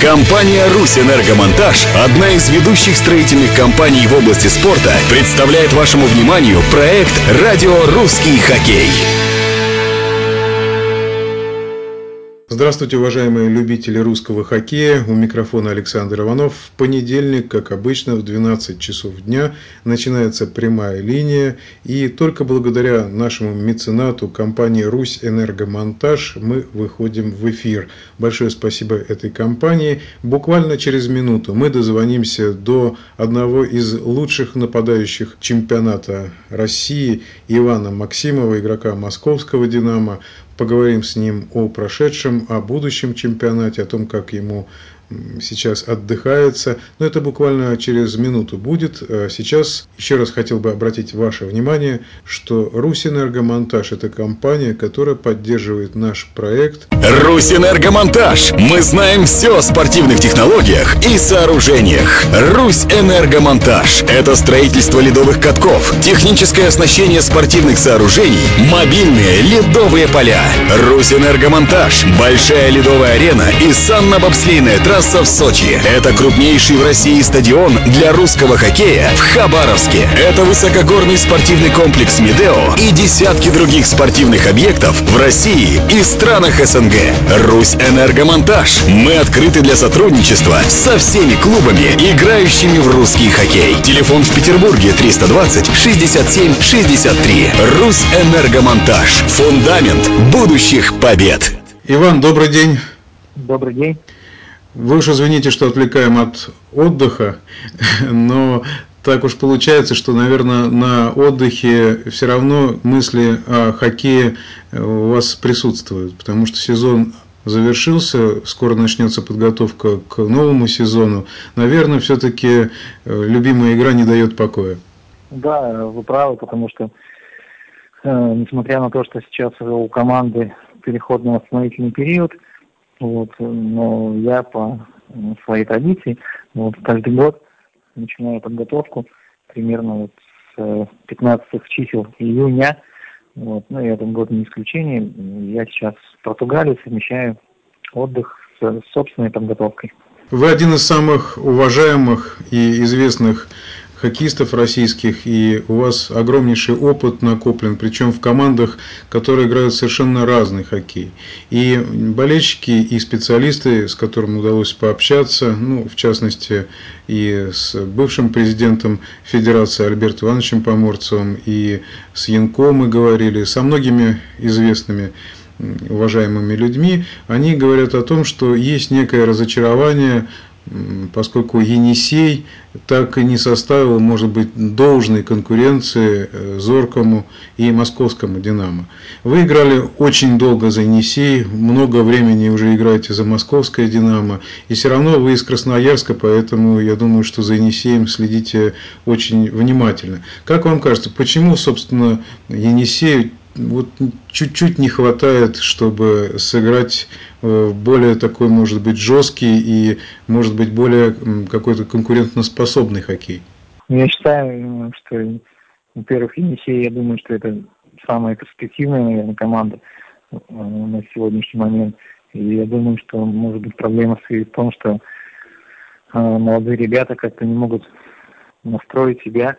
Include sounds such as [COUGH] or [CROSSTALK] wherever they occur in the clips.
Компания «Русь Энергомонтаж», одна из ведущих строительных компаний в области спорта, представляет вашему вниманию проект «Радио Русский хоккей». Здравствуйте, уважаемые любители русского хоккея. У микрофона Александр Иванов. В понедельник, как обычно, в 12 часов дня начинается прямая линия. И только благодаря нашему меценату компании «Русь Энергомонтаж» мы выходим в эфир. Большое спасибо этой компании. Буквально через минуту мы дозвонимся до одного из лучших нападающих чемпионата России Ивана Максимова, игрока московского «Динамо». Поговорим с ним о прошедшем, о будущем чемпионате, о том, как ему сейчас отдыхается. Но это буквально через минуту будет. А сейчас еще раз хотел бы обратить ваше внимание, что Русэнергомонтаж – это компания, которая поддерживает наш проект. Русэнергомонтаж. Мы знаем все о спортивных технологиях и сооружениях. Русь Энергомонтаж – это строительство ледовых катков, техническое оснащение спортивных сооружений, мобильные ледовые поля. Русь Энергомонтаж – большая ледовая арена и санно-бобслейная трасса трасса в Сочи. Это крупнейший в России стадион для русского хоккея в Хабаровске. Это высокогорный спортивный комплекс «Медео» и десятки других спортивных объектов в России и странах СНГ. «Русь Энергомонтаж». Мы открыты для сотрудничества со всеми клубами, играющими в русский хоккей. Телефон в Петербурге 320 67 63. «Русь Энергомонтаж». Фундамент будущих побед. Иван, добрый день. Добрый день. Вы уж извините, что отвлекаем от отдыха, [LAUGHS] но так уж получается, что, наверное, на отдыхе все равно мысли о хоккее у вас присутствуют, потому что сезон завершился, скоро начнется подготовка к новому сезону. Наверное, все-таки э, любимая игра не дает покоя. Да, вы правы, потому что, э, несмотря на то, что сейчас у команды переходный восстановительный период – вот, но я по своей традиции вот, каждый год начинаю подготовку примерно вот с 15 чисел июня. Вот, ну и этот год не исключение. Я сейчас в Португалии совмещаю отдых с собственной подготовкой. Вы один из самых уважаемых и известных хоккеистов российских, и у вас огромнейший опыт накоплен, причем в командах, которые играют совершенно разный хоккей. И болельщики, и специалисты, с которыми удалось пообщаться, ну, в частности, и с бывшим президентом Федерации Альбертом Ивановичем Поморцевым, и с Янко мы говорили, со многими известными уважаемыми людьми, они говорят о том, что есть некое разочарование поскольку Енисей так и не составил, может быть, должной конкуренции э, Зоркому и Московскому «Динамо». Вы играли очень долго за Енисей, много времени уже играете за Московское «Динамо», и все равно вы из Красноярска, поэтому я думаю, что за Енисеем следите очень внимательно. Как вам кажется, почему, собственно, Енисей вот чуть-чуть не хватает, чтобы сыграть э, более такой, может быть, жесткий и, может быть, более какой-то конкурентоспособный хоккей? Я считаю, что, во-первых, Енисей, я думаю, что это самая перспективная, наверное, команда э, на сегодняшний момент. И я думаю, что, может быть, проблема в том, что э, молодые ребята как-то не могут настроить себя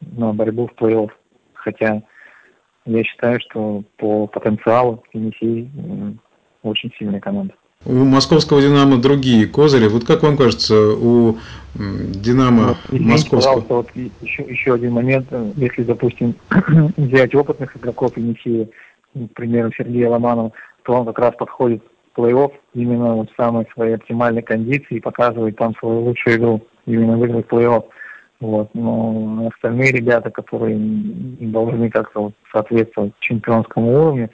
на борьбу в плей-офф. Хотя я считаю, что по потенциалу Енисей очень сильная команда. У московского «Динамо» другие козыри. Вот как вам кажется, у «Динамо» вот, московского... Пожалуйста, вот еще, еще один момент. Если, допустим, [CLEARS THROAT] взять опытных игроков Енисея, к примеру, Сергея Ломанова, то он как раз подходит в плей-офф именно в самой своей оптимальной кондиции и показывает там свою лучшую игру, именно выиграть плей-офф. Вот. Но остальные ребята, которые должны как-то вот соответствовать чемпионскому уровню,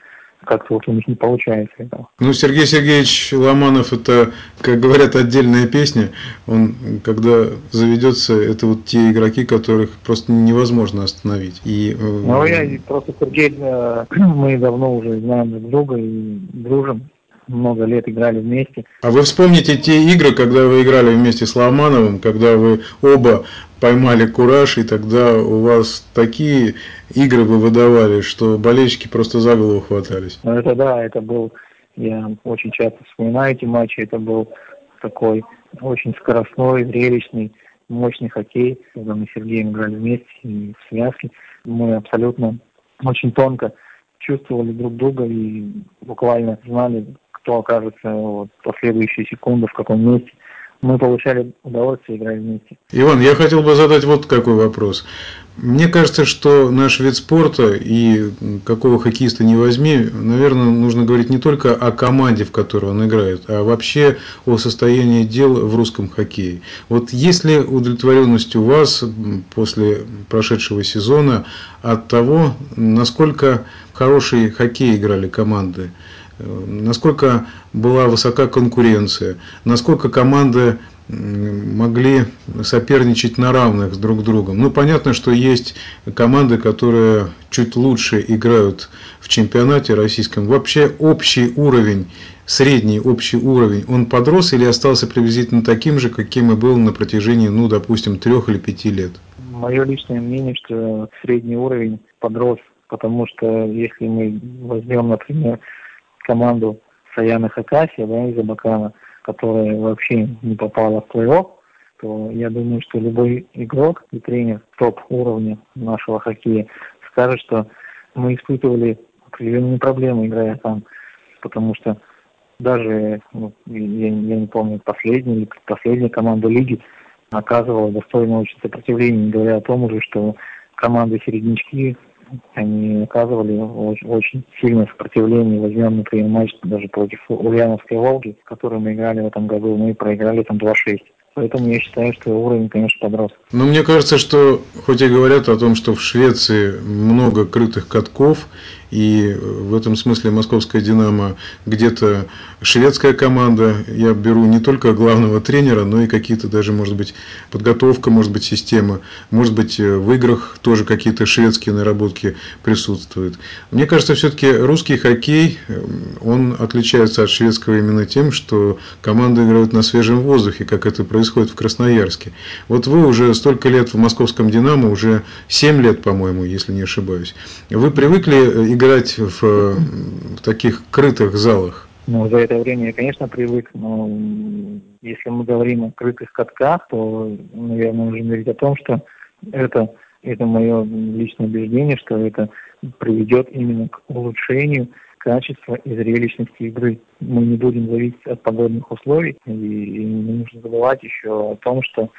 как-то вот у них не получается этого. Ну, Сергей Сергеевич Ломанов, это, как говорят, отдельная песня. Он, когда заведется, это вот те игроки, которых просто невозможно остановить. И, э, ну, я просто Сергей, э, [CLEARS THROAT] мы давно уже знаем друг друга и дружим много лет играли вместе. А вы вспомните те игры, когда вы играли вместе с Ломановым, когда вы оба поймали кураж, и тогда у вас такие игры вы выдавали, что болельщики просто за голову хватались. Ну это да, это был, я очень часто вспоминаю эти матчи, это был такой очень скоростной, зрелищный, мощный хоккей, когда мы с Сергеем играли вместе и в связке. Мы абсолютно очень тонко чувствовали друг друга и буквально знали, кто окажется вот, в последующие секунды, в каком месте мы получали удовольствие играть вместе. Иван, я хотел бы задать вот какой вопрос. Мне кажется, что наш вид спорта и какого хоккеиста не возьми, наверное, нужно говорить не только о команде, в которой он играет, а вообще о состоянии дел в русском хоккее. Вот есть ли удовлетворенность у вас после прошедшего сезона от того, насколько хороший хоккей играли команды? Насколько была высока конкуренция, насколько команды могли соперничать на равных с друг другом. Ну, понятно, что есть команды, которые чуть лучше играют в чемпионате российском. Вообще общий уровень, средний общий уровень, он подрос или остался приблизительно таким же, каким и был на протяжении, ну, допустим, трех или пяти лет? Мое личное мнение, что средний уровень подрос, потому что если мы возьмем, например, команду Саяна Хакасия, да, из Абакана, которая вообще не попала в плей-офф, то я думаю, что любой игрок и тренер топ-уровня нашего хоккея скажет, что мы испытывали определенные проблемы, играя там, потому что даже, ну, я, я не помню, последняя или предпоследняя команда лиги оказывала достойное очень сопротивление, говоря о том уже, что команды середнячки они оказывали очень, очень сильное сопротивление. Возьмем, например, матч даже против Ульяновской Волги, который мы играли в этом году, мы проиграли там 2-6. Поэтому я считаю, что уровень, конечно, подрос. Но мне кажется, что хоть и говорят о том, что в Швеции много крытых катков, и в этом смысле московская «Динамо» где-то шведская команда. Я беру не только главного тренера, но и какие-то даже, может быть, подготовка, может быть, система. Может быть, в играх тоже какие-то шведские наработки присутствуют. Мне кажется, все-таки русский хоккей, он отличается от шведского именно тем, что команды играют на свежем воздухе, как это происходит в Красноярске. Вот вы уже столько лет в московском «Динамо», уже 7 лет, по-моему, если не ошибаюсь. Вы привыкли играть в, в таких крытых залах? Ну, за это время я, конечно, привык, но если мы говорим о крытых катках, то, наверное, нужно говорить о том, что это, это мое личное убеждение, что это приведет именно к улучшению качества и зрелищности игры. Мы не будем зависеть от погодных условий, и, и не нужно забывать еще о том, что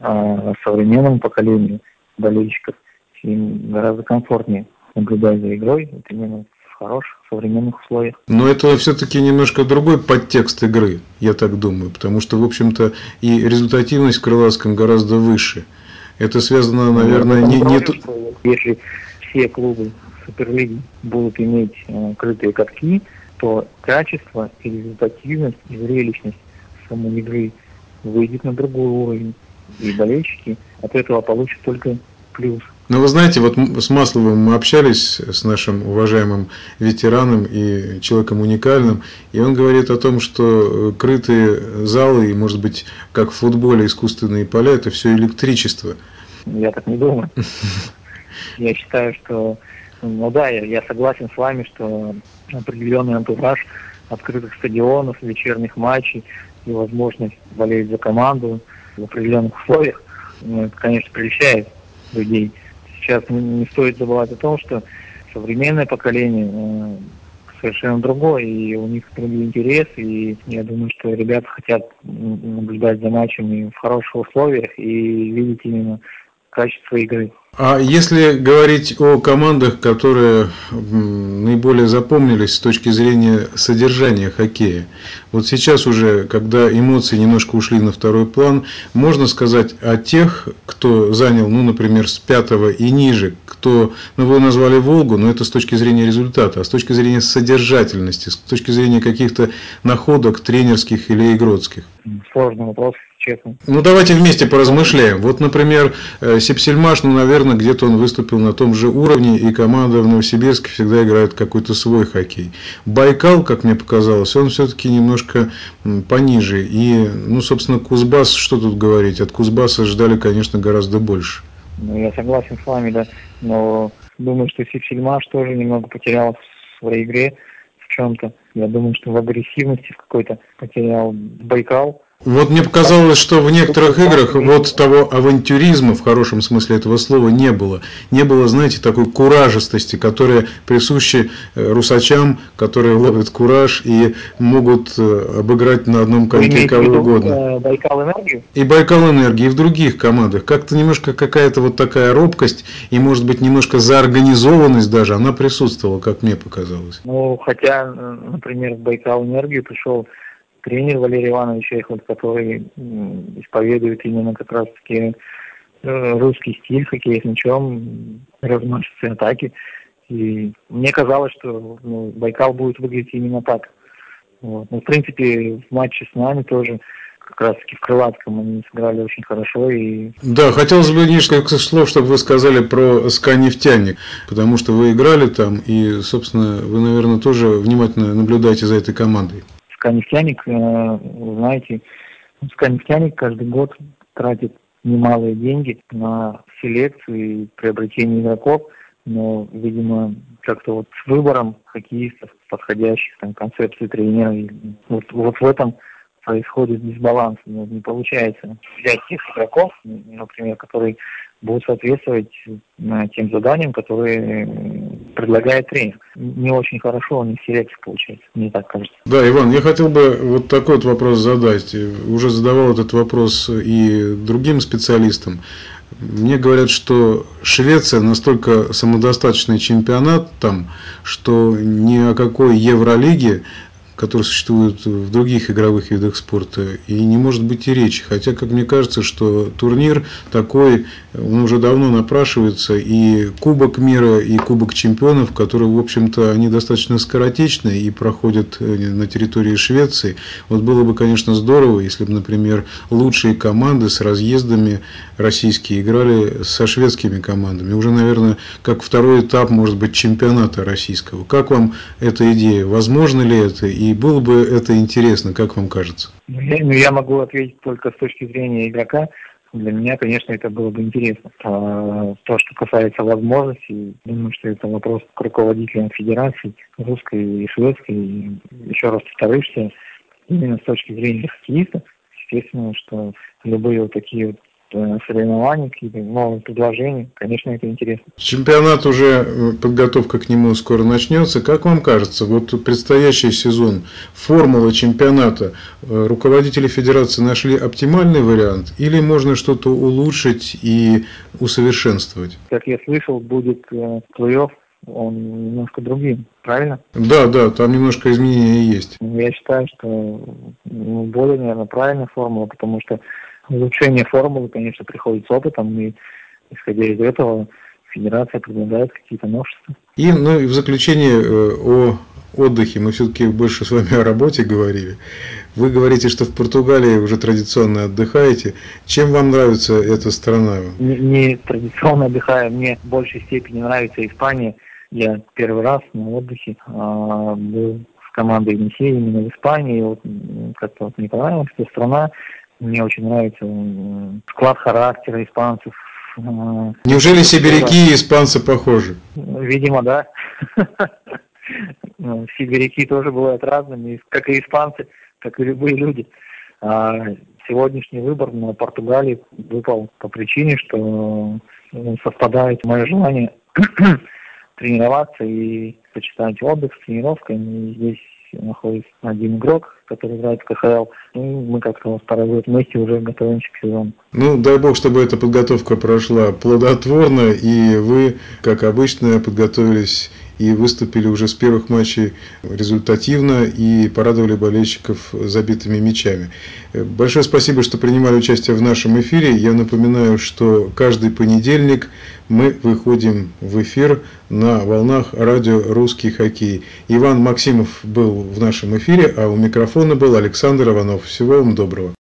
э, современному поколению болельщиков им гораздо комфортнее наблюдать за игрой, вот именно в хороших современных условиях. Но это все-таки немножко другой подтекст игры, я так думаю, потому что, в общем-то, и результативность в Крылатском гораздо выше. Это связано, ну, наверное, ну, не... не... Если все клубы Суперлиги будут иметь э, крытые катки, то качество и результативность и зрелищность самой игры выйдет на другой уровень. И болельщики от этого получат только плюс. Ну, вы знаете, вот с Масловым мы общались с нашим уважаемым ветераном и человеком уникальным, и он говорит о том, что э, крытые залы и, может быть, как в футболе искусственные поля, это все электричество. Я так не думаю. [LAUGHS] Я считаю, что, ну да, я согласен с вами, что определенный антураж открытых стадионов, вечерних матчей и возможность болеть за команду в определенных условиях, ну, это, конечно, прельщает людей сейчас не стоит забывать о том, что современное поколение э, совершенно другое, и у них другие интересы, и я думаю, что ребята хотят наблюдать за матчами в хороших условиях и видеть именно качество игры. А если говорить о командах, которые наиболее запомнились с точки зрения содержания хоккея, вот сейчас уже, когда эмоции немножко ушли на второй план, можно сказать о тех, кто занял, ну, например, с пятого и ниже, кто, ну, вы назвали Волгу, но это с точки зрения результата, а с точки зрения содержательности, с точки зрения каких-то находок тренерских или игротских? Сложный вопрос честно. Ну, давайте вместе поразмышляем. Вот, например, э, Сепсельмаш, ну, наверное, где-то он выступил на том же уровне, и команда в Новосибирске всегда играет какой-то свой хоккей. Байкал, как мне показалось, он все-таки немножко пониже. И, ну, собственно, Кузбасс, что тут говорить, от Кузбасса ждали, конечно, гораздо больше. Ну, я согласен с вами, да, но думаю, что Сепсельмаш тоже немного потерял в своей игре в чем-то. Я думаю, что в агрессивности какой-то потерял Байкал, Вот мне показалось, что в некоторых играх вот того авантюризма в хорошем смысле этого слова не было. Не было, знаете, такой куражистости, которая присуща э, русачам, которые ловят кураж и могут э, обыграть на одном коньке кого угодно. Э, Байкал энергию? И Байкал энергии, и в других командах. Как-то немножко какая-то вот такая робкость и, может быть, немножко заорганизованность даже, она присутствовала, как мне показалось. Ну, хотя, например, в Байкал энергию пришел тренер Валерий Иванович Чехов, который исповедует именно как раз-таки э, русский стиль хоккея с мячом, размашистые атаки. И мне казалось, что ну, Байкал будет выглядеть именно так. Вот. Ну, в принципе, в матче с нами тоже как раз таки в Крылатском они сыграли очень хорошо. И... Да, хотелось бы несколько слов, чтобы вы сказали про СК «Нефтяник», потому что вы играли там, и, собственно, вы, наверное, тоже внимательно наблюдаете за этой командой. «Нефтяник», э, знаете, СК «Нефтяник» каждый год тратит немалые деньги на селекцию и приобретение игроков, но, видимо, как-то вот с выбором хоккеистов, подходящих там концепции тренера, вот, вот в этом происходит дисбаланс. Ну, не получается взять тех игроков, например, которые будут соответствовать тем заданиям, которые предлагает тренер. Не очень хорошо у них селекция получается, мне так кажется. Да, Иван, я хотел бы вот такой вот вопрос задать. Уже задавал этот вопрос и другим специалистам. Мне говорят, что Швеция настолько самодостаточный чемпионат там, что ни о какой Евролиге которые существуют в других игровых видах спорта, и не может быть и речи. Хотя, как мне кажется, что турнир такой, он уже давно напрашивается, и Кубок мира, и Кубок чемпионов, которые, в общем-то, они достаточно скоротечны и проходят э, на территории Швеции. Вот было бы, конечно, здорово, если бы, например, лучшие команды с разъездами российские играли со шведскими командами. Уже, наверное, как второй этап, может быть, чемпионата российского. Как вам эта идея? Возможно ли это? И было бы это интересно, как вам кажется? Ну, я, могу ответить только с точки зрения игрока. Для меня, конечно, это было бы интересно. А, то, что касается возможностей, думаю, что это вопрос к руководителям федераций, русской и шведской. И еще раз повторюсь, именно с точки зрения хоккеиста, естественно, что любые вот такие вот соревнований, какие-то новые предложения. Конечно, это интересно. Чемпионат уже, э, подготовка к нему скоро начнется. Как вам кажется, вот предстоящий сезон, формула чемпионата, э, руководители федерации нашли оптимальный вариант или можно что-то улучшить и усовершенствовать? Как я слышал, будет плей-офф он немножко другим, правильно? Да, да, там немножко изменения есть. Я считаю, что ну, более, наверное, правильная формула, потому что улучшение формулы, конечно, приходит с опытом, и исходя из этого федерация предлагает какие-то новшества. И, ну, и в заключение э, о отдыхе. Мы все-таки больше с вами [LAUGHS] о работе говорили. Вы говорите, что в Португалии уже традиционно отдыхаете. Чем вам нравится эта страна? Не, не традиционно отдыхаю. Мне в большей степени нравится Испания. Я первый раз на отдыхе а, был с командой Енисея именно в Испании. И вот как-то вот мне понравилась эта страна. Мне очень нравится склад характера испанцев. Неужели сибиряки и испанцы похожи? Видимо, да. Сибиряки тоже бывают разными, как и испанцы, как и любые люди. А сегодняшний выбор на Португалии выпал по причине, что совпадает мое желание [CLEARS THROAT] тренироваться и сочетать отдых с тренировкой. здесь находится один игрок, который играет в КХЛ. И мы как-то второй год вместе уже готовимся к сезону. Ну, дай бог, чтобы эта подготовка прошла плодотворно, и вы, как обычно, подготовились и выступили уже с первых матчей результативно и порадовали болельщиков забитыми мячами. Большое спасибо, что принимали участие в нашем эфире. Я напоминаю, что каждый понедельник мы выходим в эфир на волнах радио «Русский хоккей». Иван Максимов был в нашем эфире, а у микрофона был Александр Иванов. Всего вам доброго.